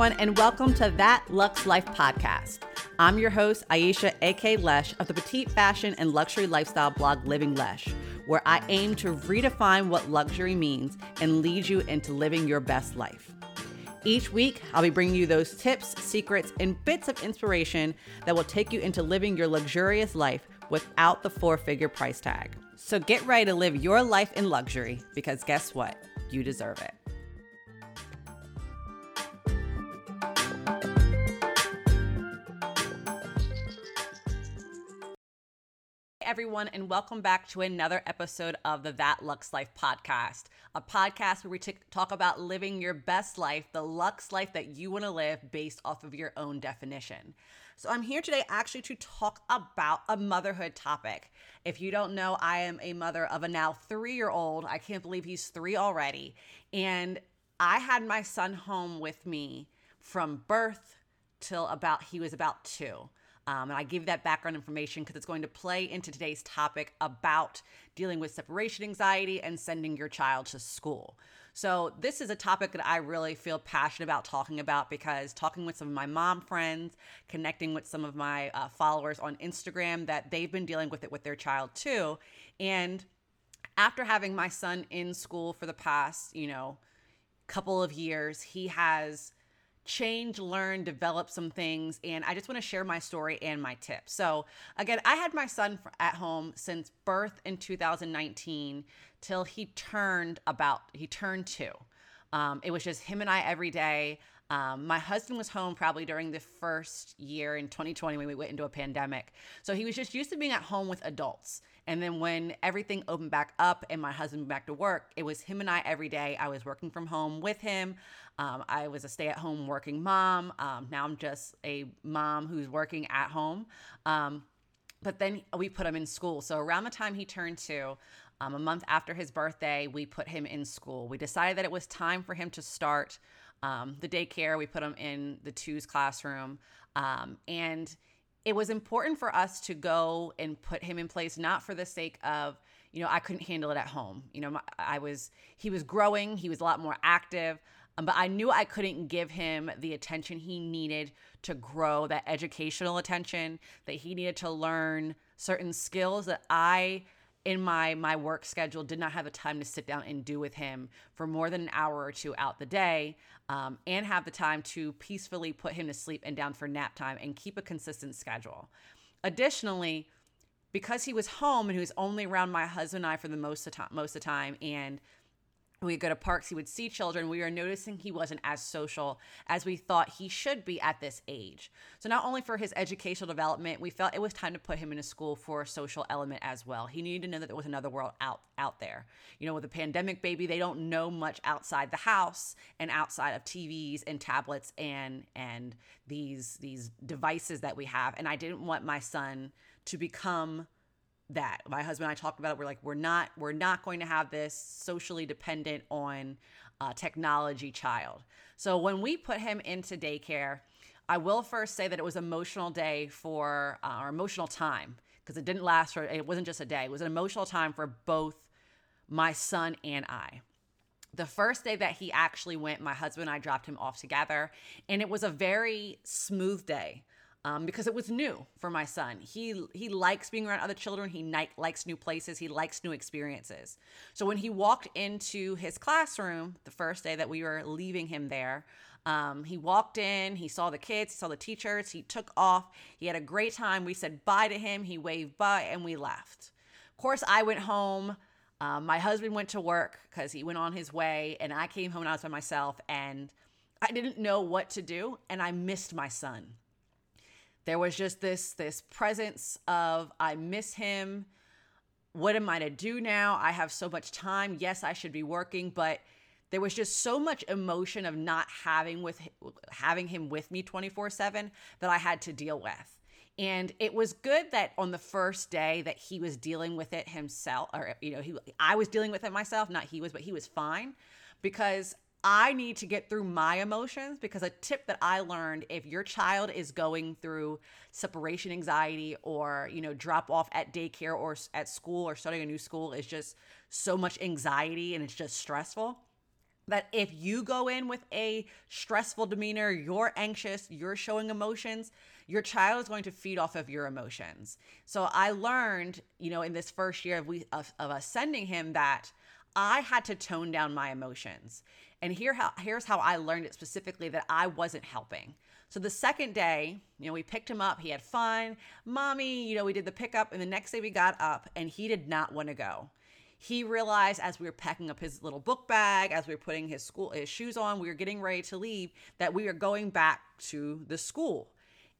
everyone, and welcome to That Lux Life podcast. I'm your host, Aisha A.K. Lesh of the petite fashion and luxury lifestyle blog Living Lesh, where I aim to redefine what luxury means and lead you into living your best life. Each week, I'll be bringing you those tips, secrets, and bits of inspiration that will take you into living your luxurious life without the four figure price tag. So get ready to live your life in luxury because guess what? You deserve it. Everyone, and welcome back to another episode of the That Lux Life podcast, a podcast where we t- talk about living your best life, the Lux life that you want to live based off of your own definition. So, I'm here today actually to talk about a motherhood topic. If you don't know, I am a mother of a now three year old. I can't believe he's three already. And I had my son home with me from birth till about he was about two. Um, and I give that background information because it's going to play into today's topic about dealing with separation anxiety and sending your child to school. So, this is a topic that I really feel passionate about talking about because talking with some of my mom friends, connecting with some of my uh, followers on Instagram, that they've been dealing with it with their child too. And after having my son in school for the past, you know, couple of years, he has change, learn, develop some things. And I just want to share my story and my tips. So, again, I had my son at home since birth in 2019 till he turned about, he turned two. Um, it was just him and I every day. Um, my husband was home probably during the first year in 2020 when we went into a pandemic. So he was just used to being at home with adults. And then when everything opened back up and my husband back to work, it was him and I every day. I was working from home with him. Um, I was a stay at home working mom. Um, now I'm just a mom who's working at home. Um, but then we put him in school. So around the time he turned two, um, a month after his birthday, we put him in school. We decided that it was time for him to start um, the daycare. We put him in the twos classroom. Um, and it was important for us to go and put him in place, not for the sake of, you know, I couldn't handle it at home. You know, I was, he was growing, he was a lot more active, um, but I knew I couldn't give him the attention he needed to grow, that educational attention that he needed to learn certain skills that I in my my work schedule did not have the time to sit down and do with him for more than an hour or two out the day um, and have the time to peacefully put him to sleep and down for nap time and keep a consistent schedule. Additionally because he was home and he was only around my husband and i for the most of, time, most of the time and we go to parks, he would see children. We were noticing he wasn't as social as we thought he should be at this age. So, not only for his educational development, we felt it was time to put him in a school for a social element as well. He needed to know that there was another world out, out there. You know, with a pandemic baby, they don't know much outside the house and outside of TVs and tablets and and these these devices that we have. And I didn't want my son to become that. My husband and i talked about it. We're like we're not we're not going to have this socially dependent on uh, technology child. So when we put him into daycare i will first say that it was emotional day for uh, our emotional time because it didn't last for it wasn't just a day. It was an emotional time for both my son and i. The first day that he actually went my husband and i dropped him off together and it was a very smooth day um, because it was new for my son. He he likes being around other children. He ni- likes new places. He likes new experiences. So when he walked into his classroom the first day that we were leaving him there, um, he walked in. He saw the kids. He saw the teachers. He took off. He had a great time. We said bye to him. He waved bye, and we left. Of course, I went home. Um, my husband went to work because he went on his way, and I came home and I was by myself, and I didn't know what to do, and I missed my son there was just this this presence of I miss him. What am I to do now? I have so much time. Yes, I should be working, but there was just so much emotion of not having with having him with me 24/7 that I had to deal with. And it was good that on the first day that he was dealing with it himself or you know, he I was dealing with it myself, not he was, but he was fine because I need to get through my emotions because a tip that I learned if your child is going through separation anxiety or, you know, drop off at daycare or at school or starting a new school is just so much anxiety and it's just stressful. that if you go in with a stressful demeanor, you're anxious, you're showing emotions, your child is going to feed off of your emotions. So I learned, you know, in this first year of we of, of us sending him that I had to tone down my emotions. And here how here's how I learned it specifically that I wasn't helping. So the second day, you know, we picked him up, he had fun. Mommy, you know, we did the pickup and the next day we got up and he did not want to go he realized as we were packing up his little book bag, as we were putting his school his shoes on, we were getting ready to leave, that we were going back to the school.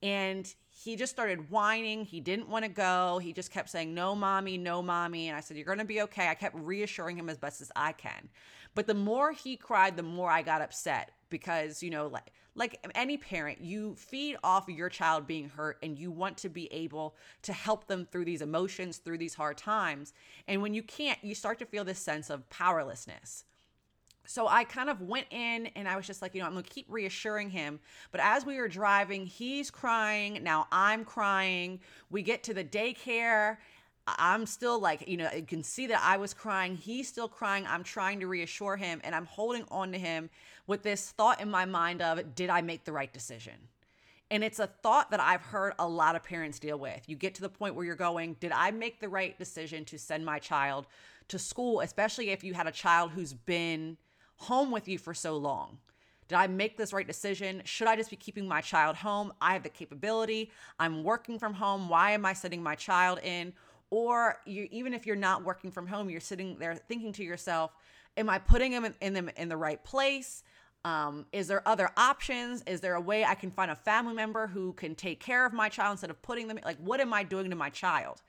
And he just started whining. He didn't want to go. He just kept saying, No, mommy, no, mommy. And I said, You're going to be okay. I kept reassuring him as best as I can. But the more he cried, the more I got upset because, you know, like, like any parent, you feed off your child being hurt and you want to be able to help them through these emotions, through these hard times. And when you can't, you start to feel this sense of powerlessness. So I kind of went in and I was just like, you know, I'm going to keep reassuring him. But as we were driving, he's crying. Now I'm crying. We get to the daycare. I'm still like, you know, you can see that I was crying. He's still crying. I'm trying to reassure him and I'm holding on to him with this thought in my mind of, did I make the right decision? And it's a thought that I've heard a lot of parents deal with. You get to the point where you're going, did I make the right decision to send my child to school, especially if you had a child who's been home with you for so long? Did I make this right decision? Should I just be keeping my child home? I have the capability. I'm working from home. Why am I sending my child in? Or you, even if you're not working from home, you're sitting there thinking to yourself, am I putting them in, in them in the right place? Um, is there other options? Is there a way I can find a family member who can take care of my child instead of putting them like what am I doing to my child?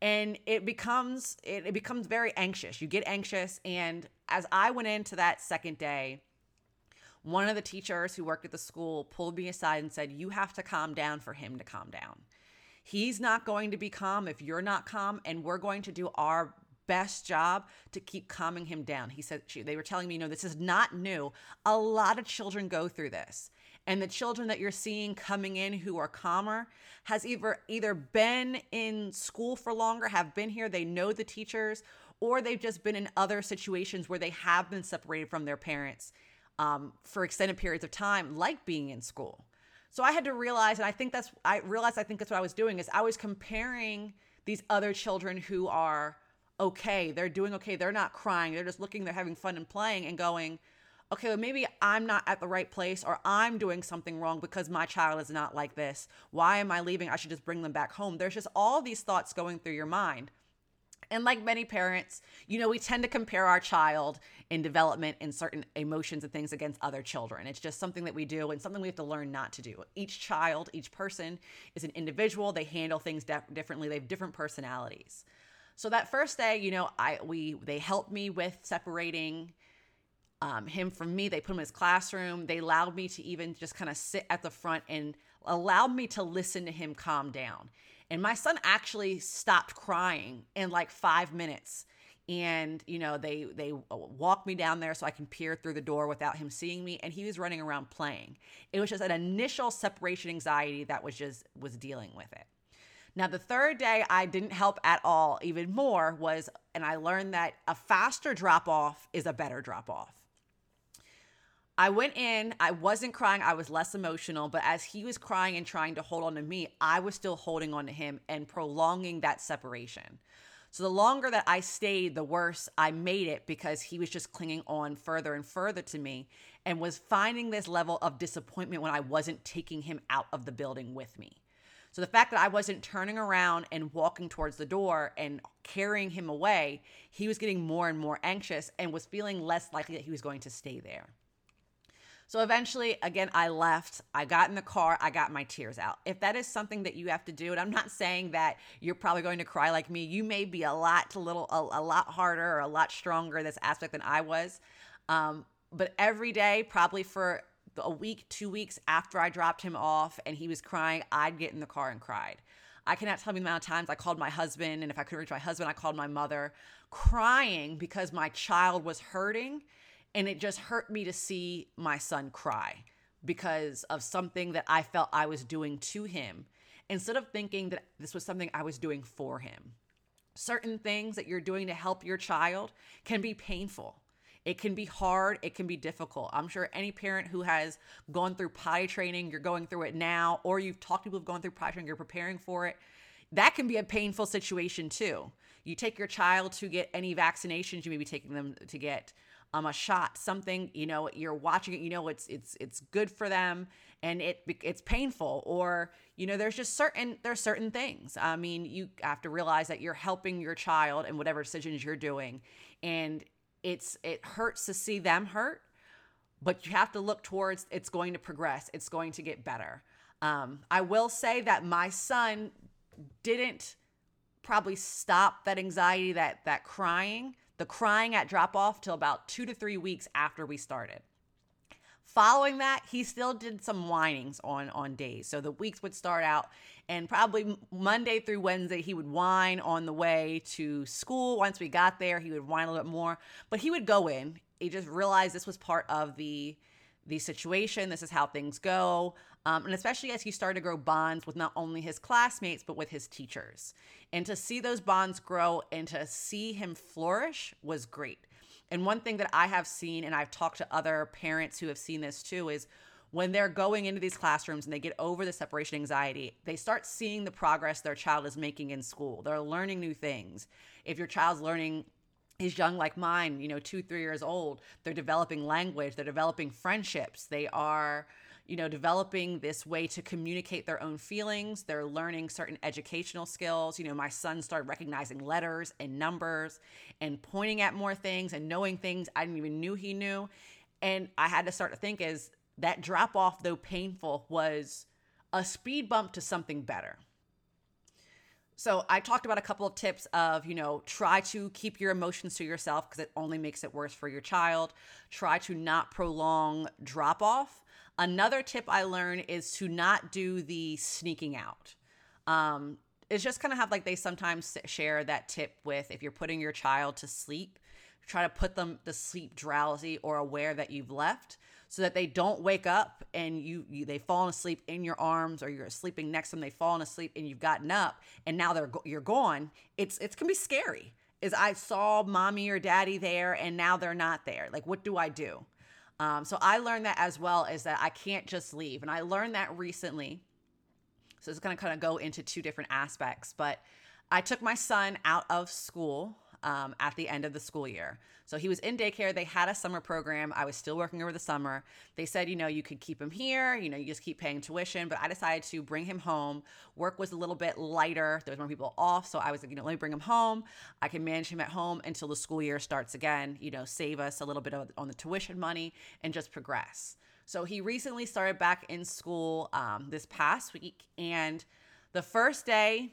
and it becomes it, it becomes very anxious you get anxious and as i went into that second day one of the teachers who worked at the school pulled me aside and said you have to calm down for him to calm down he's not going to be calm if you're not calm and we're going to do our best job to keep calming him down he said she, they were telling me know this is not new a lot of children go through this and the children that you're seeing coming in who are calmer has either either been in school for longer, have been here, they know the teachers, or they've just been in other situations where they have been separated from their parents um, for extended periods of time, like being in school. So I had to realize, and I think that's I realized I think that's what I was doing is I was comparing these other children who are okay, they're doing okay, they're not crying, they're just looking, they're having fun and playing, and going okay, well, maybe I'm not at the right place or I'm doing something wrong because my child is not like this. Why am I leaving? I should just bring them back home. There's just all these thoughts going through your mind. And like many parents, you know, we tend to compare our child in development in certain emotions and things against other children. It's just something that we do and something we have to learn not to do. Each child, each person is an individual. They handle things differently. They have different personalities. So that first day, you know, I we they helped me with separating um, him from me. They put him in his classroom. They allowed me to even just kind of sit at the front and allowed me to listen to him calm down. And my son actually stopped crying in like five minutes. And you know they they uh, walked me down there so I can peer through the door without him seeing me, and he was running around playing. It was just an initial separation anxiety that was just was dealing with it. Now, the third day I didn't help at all, even more was, and I learned that a faster drop off is a better drop off. I went in, I wasn't crying, I was less emotional, but as he was crying and trying to hold on to me, I was still holding on to him and prolonging that separation. So the longer that I stayed, the worse I made it because he was just clinging on further and further to me and was finding this level of disappointment when I wasn't taking him out of the building with me. So the fact that I wasn't turning around and walking towards the door and carrying him away, he was getting more and more anxious and was feeling less likely that he was going to stay there. So eventually, again, I left. I got in the car. I got my tears out. If that is something that you have to do, and I'm not saying that you're probably going to cry like me, you may be a lot little a, a lot harder or a lot stronger this aspect than I was. Um, but every day, probably for a week, two weeks after I dropped him off and he was crying, I'd get in the car and cried. I cannot tell you the amount of times I called my husband, and if I couldn't reach my husband, I called my mother, crying because my child was hurting and it just hurt me to see my son cry because of something that I felt I was doing to him instead of thinking that this was something I was doing for him. Certain things that you're doing to help your child can be painful. It can be hard, it can be difficult. I'm sure any parent who has gone through potty training, you're going through it now, or you've talked to people who've gone through potty training, you're preparing for it. That can be a painful situation too. You take your child to get any vaccinations, you may be taking them to get um, a shot, something, you know, you're watching it, you know, it's, it's, it's good for them and it, it's painful or, you know, there's just certain, there's certain things. I mean, you have to realize that you're helping your child in whatever decisions you're doing. And it's, it hurts to see them hurt, but you have to look towards it's going to progress. It's going to get better. Um, I will say that my son didn't probably stop that anxiety, that that crying the crying at drop off till about two to three weeks after we started. Following that, he still did some whinings on on days. So the weeks would start out, and probably Monday through Wednesday, he would whine on the way to school. Once we got there, he would whine a little bit more, but he would go in. He just realized this was part of the the situation. This is how things go. Um, and especially as he started to grow bonds with not only his classmates, but with his teachers. And to see those bonds grow and to see him flourish was great. And one thing that I have seen, and I've talked to other parents who have seen this too, is when they're going into these classrooms and they get over the separation anxiety, they start seeing the progress their child is making in school. They're learning new things. If your child's learning is young like mine, you know, two, three years old, they're developing language, they're developing friendships, they are, you know, developing this way to communicate their own feelings. They're learning certain educational skills. You know, my son started recognizing letters and numbers and pointing at more things and knowing things I didn't even knew he knew. And I had to start to think is that drop off, though painful, was a speed bump to something better. So I talked about a couple of tips of, you know, try to keep your emotions to yourself because it only makes it worse for your child. Try to not prolong drop off. Another tip I learned is to not do the sneaking out. Um, it's just kind of have like they sometimes share that tip with if you're putting your child to sleep, try to put them to sleep drowsy or aware that you've left so that they don't wake up and you, you they fallen asleep in your arms or you're sleeping next to them they've fallen asleep and you've gotten up and now they're you're gone. It's it's can be scary. Is i saw mommy or daddy there and now they're not there. Like what do i do? Um, so i learned that as well is that i can't just leave. And i learned that recently. So it's going to kind of go into two different aspects but i took my son out of school um, at the end of the school year. So he was in daycare. They had a summer program. I was still working over the summer. They said, you know, you could keep him here, you know, you just keep paying tuition. But I decided to bring him home. Work was a little bit lighter. There was more people off. So I was like, you know, let me bring him home. I can manage him at home until the school year starts again, you know, save us a little bit of, on the tuition money and just progress. So he recently started back in school um, this past week. And the first day,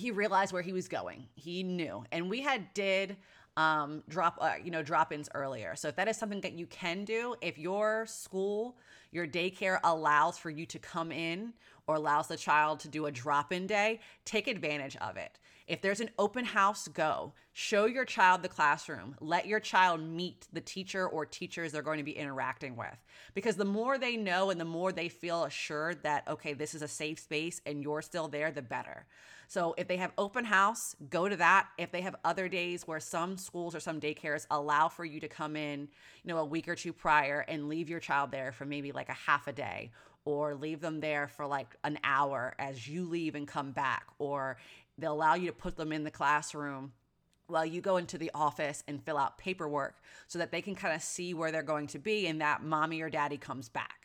he realized where he was going. He knew. And we had did um, drop uh, you know drop-ins earlier. So if that is something that you can do, if your school, your daycare allows for you to come in or allows the child to do a drop-in day, take advantage of it. If there's an open house, go. Show your child the classroom. Let your child meet the teacher or teachers they're going to be interacting with. Because the more they know and the more they feel assured that, okay, this is a safe space and you're still there, the better. So if they have open house, go to that. If they have other days where some schools or some daycares allow for you to come in, you know, a week or two prior and leave your child there for maybe like a half a day or leave them there for like an hour as you leave and come back or they'll allow you to put them in the classroom while you go into the office and fill out paperwork so that they can kind of see where they're going to be and that mommy or daddy comes back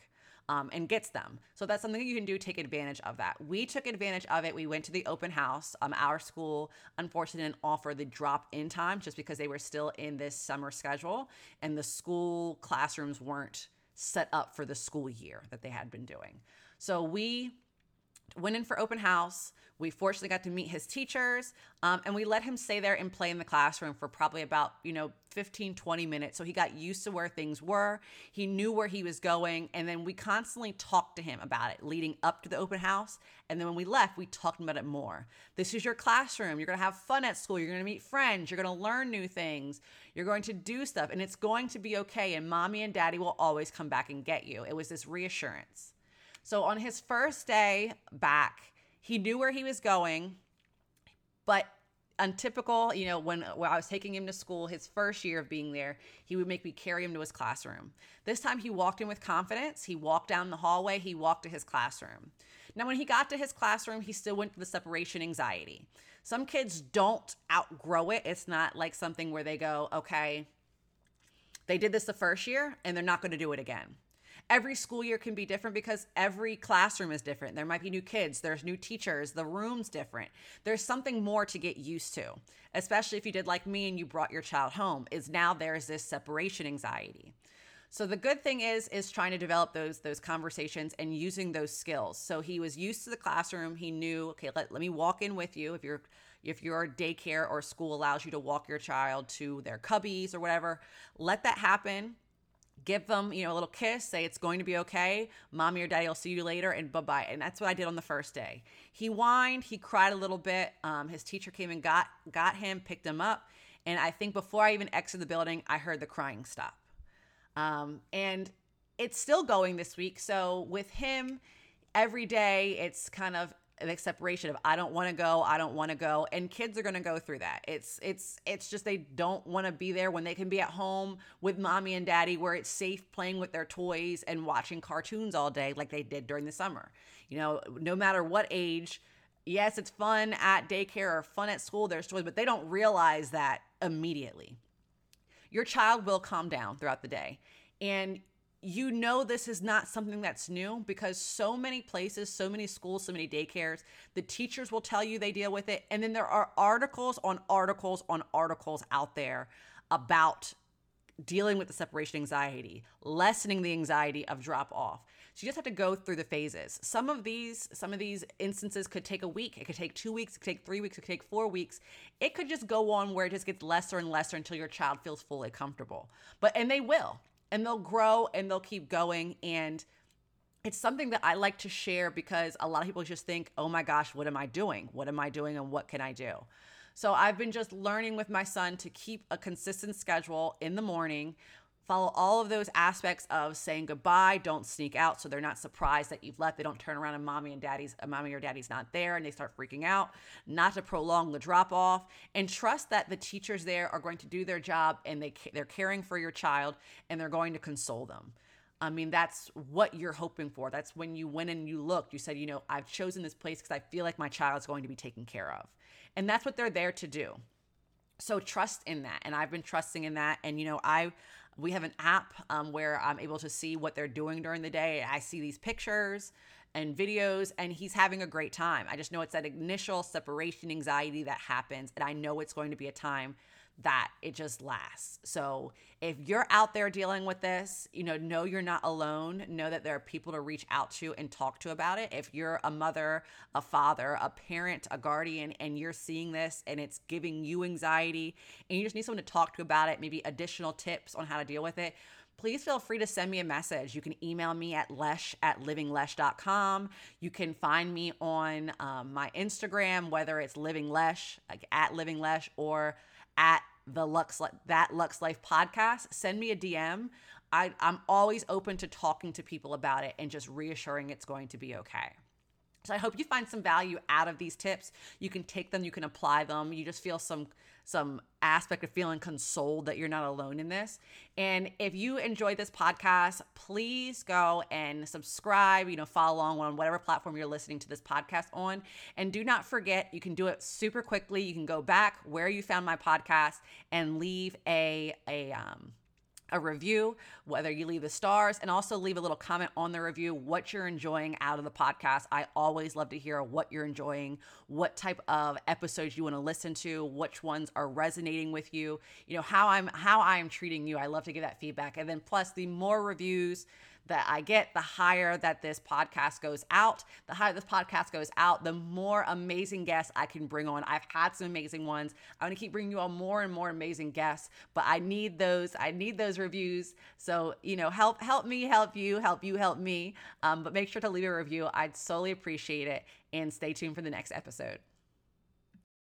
um, and gets them. So that's something that you can do. Take advantage of that. We took advantage of it. We went to the open house. Um, our school unfortunately didn't offer the drop in time just because they were still in this summer schedule and the school classrooms weren't set up for the school year that they had been doing. So we went in for open house. We fortunately got to meet his teachers um, and we let him stay there and play in the classroom for probably about, you know, 15, 20 minutes. So he got used to where things were. He knew where he was going. And then we constantly talked to him about it leading up to the open house. And then when we left, we talked about it more. This is your classroom. You're going to have fun at school. You're going to meet friends. You're going to learn new things. You're going to do stuff and it's going to be okay. And mommy and daddy will always come back and get you. It was this reassurance. So on his first day back, he knew where he was going, but untypical, you know, when, when I was taking him to school, his first year of being there, he would make me carry him to his classroom. This time he walked in with confidence. He walked down the hallway, he walked to his classroom. Now, when he got to his classroom, he still went to the separation anxiety. Some kids don't outgrow it. It's not like something where they go, okay, they did this the first year and they're not going to do it again every school year can be different because every classroom is different. There might be new kids, there's new teachers, the room's different. There's something more to get used to, especially if you did like me and you brought your child home, is now there's this separation anxiety. So the good thing is is trying to develop those those conversations and using those skills. So he was used to the classroom. He knew, okay, let, let me walk in with you if you're if your daycare or school allows you to walk your child to their cubbies or whatever, let that happen give them, you know, a little kiss, say it's going to be okay. Mommy or daddy will see you later and bye bye. And that's what I did on the first day. He whined, he cried a little bit. Um, his teacher came and got got him, picked him up. And I think before I even exited the building, I heard the crying stop. Um, and it's still going this week. So with him, every day it's kind of the separation of I don't want to go, I don't want to go, and kids are going to go through that. It's it's it's just they don't want to be there when they can be at home with mommy and daddy where it's safe playing with their toys and watching cartoons all day like they did during the summer. You know, no matter what age, yes, it's fun at daycare or fun at school, there's toys, but they don't realize that immediately. Your child will calm down throughout the day. And you know this is not something that's new because so many places, so many schools, so many daycares, the teachers will tell you they deal with it. And then there are articles on articles on articles out there about dealing with the separation anxiety, lessening the anxiety of drop off. So you just have to go through the phases. Some of these, some of these instances could take a week. It could take two weeks. It could take three weeks. It could take four weeks. It could just go on where it just gets lesser and lesser until your child feels fully comfortable. But and they will and they'll grow and they'll keep going and it's something that I like to share because a lot of people just think, "Oh my gosh, what am I doing? What am I doing and what can I do?" So I've been just learning with my son to keep a consistent schedule in the morning, follow all of those aspects of saying goodbye, don't sneak out so they're not surprised that you've left. They don't turn around and mommy and daddy's uh, mommy or daddy's not there and they start freaking out, not to prolong the drop off and trust that the teachers there are going to do their job and they they're caring for your child and they're going to console them. I mean, that's what you're hoping for. That's when you went and you looked. You said, you know, I've chosen this place because I feel like my child's going to be taken care of. And that's what they're there to do. So trust in that. And I've been trusting in that. And, you know, I, we have an app um, where I'm able to see what they're doing during the day. I see these pictures and videos, and he's having a great time. I just know it's that initial separation anxiety that happens, and I know it's going to be a time that it just lasts. So if you're out there dealing with this, you know, know you're not alone. Know that there are people to reach out to and talk to about it. If you're a mother, a father, a parent, a guardian, and you're seeing this and it's giving you anxiety and you just need someone to talk to about it, maybe additional tips on how to deal with it, please feel free to send me a message. You can email me at lesh at livinglesh.com. You can find me on um, my Instagram, whether it's living lesh, like at living lesh, or at the Lux that Lux Life podcast. Send me a DM. I, I'm always open to talking to people about it and just reassuring it's going to be okay. So I hope you find some value out of these tips. You can take them, you can apply them. You just feel some some aspect of feeling consoled that you're not alone in this. And if you enjoyed this podcast, please go and subscribe, you know, follow along on whatever platform you're listening to this podcast on. And do not forget, you can do it super quickly. You can go back where you found my podcast and leave a a um a review, whether you leave the stars, and also leave a little comment on the review what you're enjoying out of the podcast. I always love to hear what you're enjoying, what type of episodes you want to listen to, which ones are resonating with you, you know, how I'm how I am treating you. I love to get that feedback. And then plus the more reviews, that I get, the higher that this podcast goes out. The higher this podcast goes out, the more amazing guests I can bring on. I've had some amazing ones. I'm gonna keep bringing you on more and more amazing guests, but I need those. I need those reviews. So you know, help help me, help you, help you, help me. Um, but make sure to leave a review. I'd solely appreciate it. And stay tuned for the next episode.